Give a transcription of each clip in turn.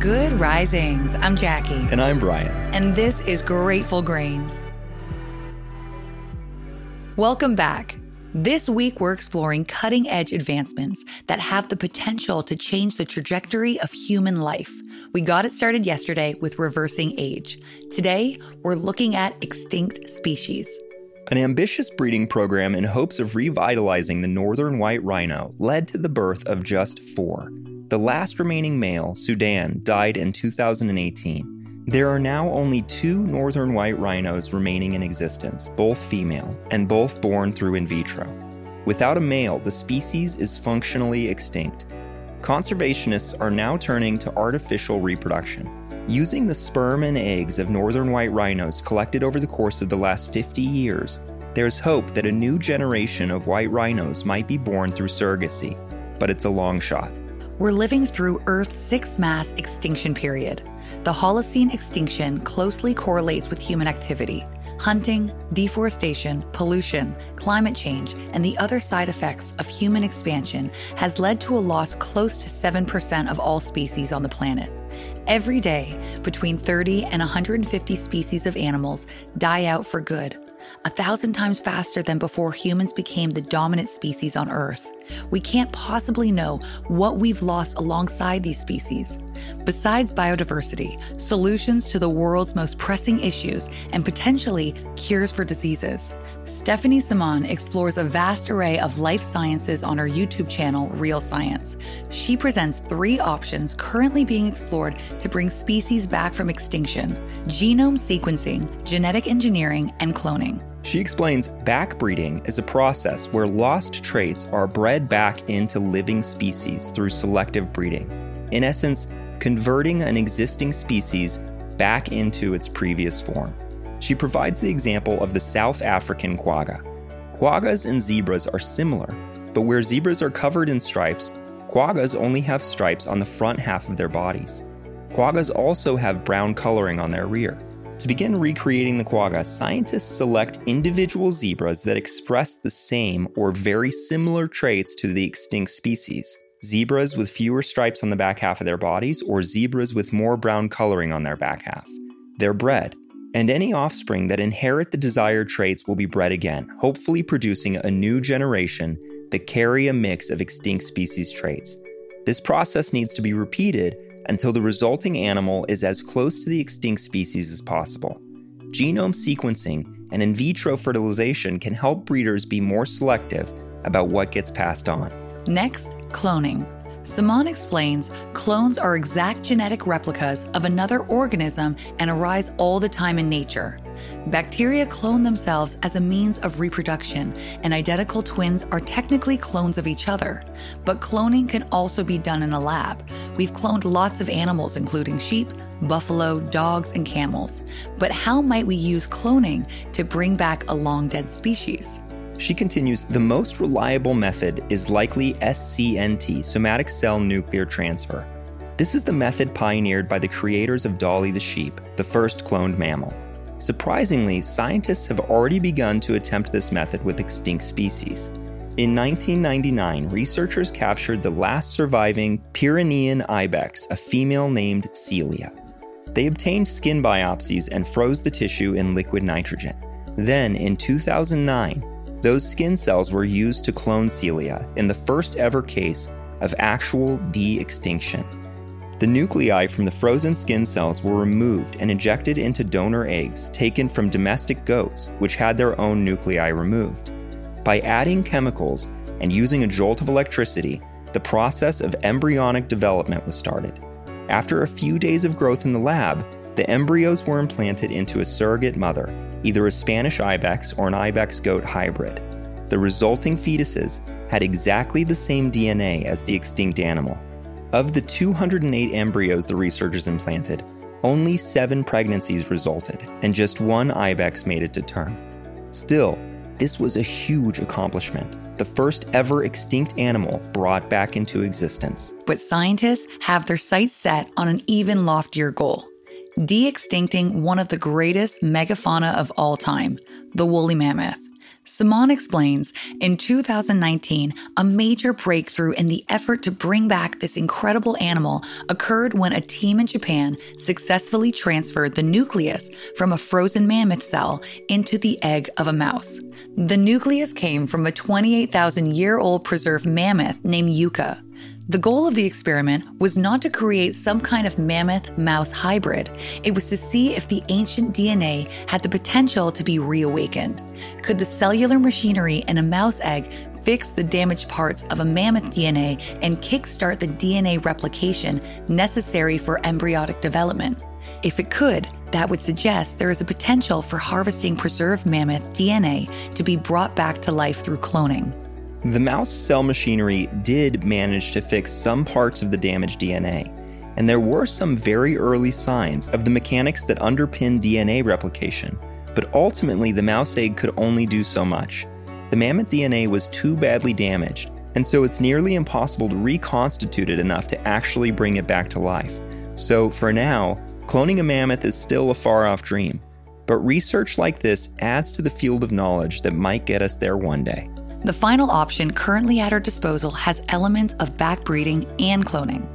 Good risings. I'm Jacqui. And I'm Bryan. And this is Grateful Grains. Welcome back. This week, we're exploring cutting edge advancements that have the potential to change the trajectory of human life. We got it started yesterday with reversing age. Today, we're looking at extinct species. An ambitious breeding program in hopes of revitalizing the northern white rhino led to the birth of just four. The last remaining male, Sudan, died in 2018. There are now only two northern white rhinos remaining in existence, both female, and both born through in vitro. Without a male, the species is functionally extinct. Conservationists are now turning to artificial reproduction. Using the sperm and eggs of northern white rhinos collected over the course of the last 50 years, there's hope that a new generation of white rhinos might be born through surrogacy, but it's a long shot. We're living through Earth's sixth mass extinction period. The Holocene extinction closely correlates with human activity. Hunting, deforestation, pollution, climate change, and the other side effects of human expansion has led to a loss close to 7% of all species on the planet. Every day, between 30 and 150 species of animals die out for good, a thousand times faster than before humans became the dominant species on Earth. We can't possibly know what we've lost alongside these species. Besides biodiversity, solutions to the world's most pressing issues, and potentially cures for diseases. Stephanie Simon explores a vast array of life sciences on her YouTube channel, Real Science. She presents three options currently being explored to bring species back from extinction genome sequencing, genetic engineering, and cloning. She explains backbreeding is a process where lost traits are bred back into living species through selective breeding. In essence, converting an existing species back into its previous form. She provides the example of the South African quagga. Quaggas and zebras are similar, but where zebras are covered in stripes, quaggas only have stripes on the front half of their bodies. Quaggas also have brown coloring on their rear. To begin recreating the quagga, scientists select individual zebras that express the same or very similar traits to the extinct species. Zebras with fewer stripes on the back half of their bodies, or zebras with more brown coloring on their back half. They're bred, and any offspring that inherit the desired traits will be bred again, hopefully producing a new generation that carry a mix of extinct species traits. This process needs to be repeated until the resulting animal is as close to the extinct species as possible. Genome sequencing and in vitro fertilization can help breeders be more selective about what gets passed on. Next, cloning. Simon explains clones are exact genetic replicas of another organism and arise all the time in nature. Bacteria clone themselves as a means of reproduction, and identical twins are technically clones of each other. But cloning can also be done in a lab. We've cloned lots of animals, including sheep, buffalo, dogs, and camels. But how might we use cloning to bring back a long dead species? She continues The most reliable method is likely SCNT, somatic cell nuclear transfer. This is the method pioneered by the creators of Dolly the sheep, the first cloned mammal. Surprisingly, scientists have already begun to attempt this method with extinct species. In 1999, researchers captured the last surviving Pyrenean ibex, a female named Celia. They obtained skin biopsies and froze the tissue in liquid nitrogen. Then, in 2009, those skin cells were used to clone Celia in the first ever case of actual de extinction. The nuclei from the frozen skin cells were removed and injected into donor eggs taken from domestic goats, which had their own nuclei removed. By adding chemicals and using a jolt of electricity, the process of embryonic development was started. After a few days of growth in the lab, the embryos were implanted into a surrogate mother, either a Spanish ibex or an ibex goat hybrid. The resulting fetuses had exactly the same DNA as the extinct animal. Of the 208 embryos the researchers implanted, only seven pregnancies resulted, and just one ibex made it to term. Still, this was a huge accomplishment, the first ever extinct animal brought back into existence. But scientists have their sights set on an even loftier goal de extincting one of the greatest megafauna of all time, the woolly mammoth. Simon explains in 2019, a major breakthrough in the effort to bring back this incredible animal occurred when a team in Japan successfully transferred the nucleus from a frozen mammoth cell into the egg of a mouse. The nucleus came from a 28,000 year old preserved mammoth named Yuka. The goal of the experiment was not to create some kind of mammoth mouse hybrid. It was to see if the ancient DNA had the potential to be reawakened. Could the cellular machinery in a mouse egg fix the damaged parts of a mammoth DNA and kickstart the DNA replication necessary for embryonic development? If it could, that would suggest there is a potential for harvesting preserved mammoth DNA to be brought back to life through cloning. The mouse cell machinery did manage to fix some parts of the damaged DNA, and there were some very early signs of the mechanics that underpin DNA replication, but ultimately the mouse egg could only do so much. The mammoth DNA was too badly damaged, and so it's nearly impossible to reconstitute it enough to actually bring it back to life. So, for now, cloning a mammoth is still a far off dream, but research like this adds to the field of knowledge that might get us there one day. The final option currently at our disposal has elements of backbreeding and cloning.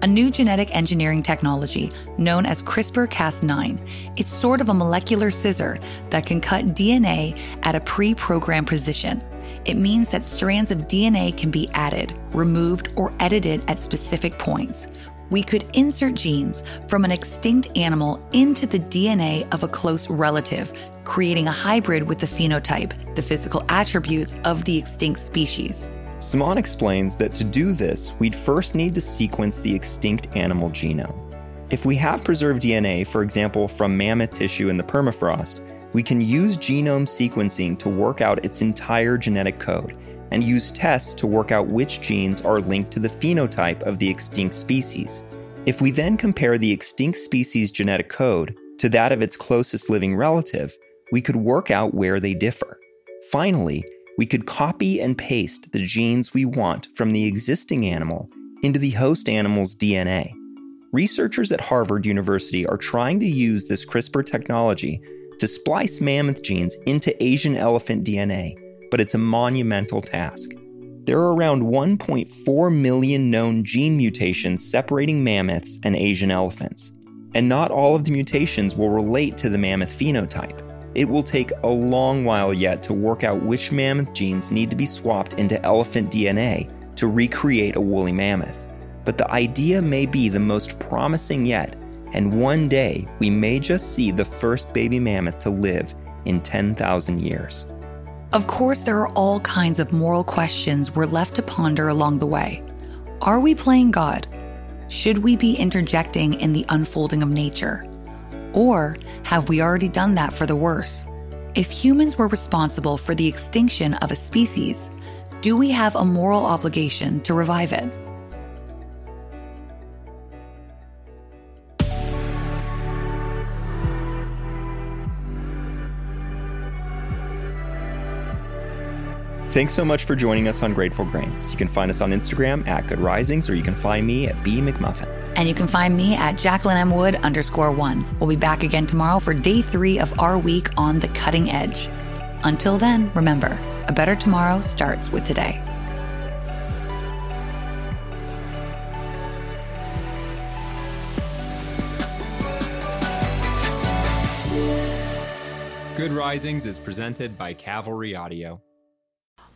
A new genetic engineering technology known as CRISPR Cas9. It's sort of a molecular scissor that can cut DNA at a pre programmed position. It means that strands of DNA can be added, removed, or edited at specific points. We could insert genes from an extinct animal into the DNA of a close relative creating a hybrid with the phenotype, the physical attributes of the extinct species. Simon explains that to do this, we'd first need to sequence the extinct animal genome. If we have preserved DNA, for example, from mammoth tissue in the permafrost, we can use genome sequencing to work out its entire genetic code and use tests to work out which genes are linked to the phenotype of the extinct species. If we then compare the extinct species' genetic code to that of its closest living relative, we could work out where they differ. Finally, we could copy and paste the genes we want from the existing animal into the host animal's DNA. Researchers at Harvard University are trying to use this CRISPR technology to splice mammoth genes into Asian elephant DNA, but it's a monumental task. There are around 1.4 million known gene mutations separating mammoths and Asian elephants, and not all of the mutations will relate to the mammoth phenotype. It will take a long while yet to work out which mammoth genes need to be swapped into elephant DNA to recreate a woolly mammoth. But the idea may be the most promising yet, and one day we may just see the first baby mammoth to live in 10,000 years. Of course, there are all kinds of moral questions we're left to ponder along the way. Are we playing God? Should we be interjecting in the unfolding of nature? Or have we already done that for the worse? If humans were responsible for the extinction of a species, do we have a moral obligation to revive it? Thanks so much for joining us on Grateful Grains. You can find us on Instagram at Good Risings, or you can find me at B McMuffin. And you can find me at Jacqueline M. Wood underscore one. We'll be back again tomorrow for day three of our week on the cutting edge. Until then, remember, a better tomorrow starts with today. Good Risings is presented by Cavalry Audio.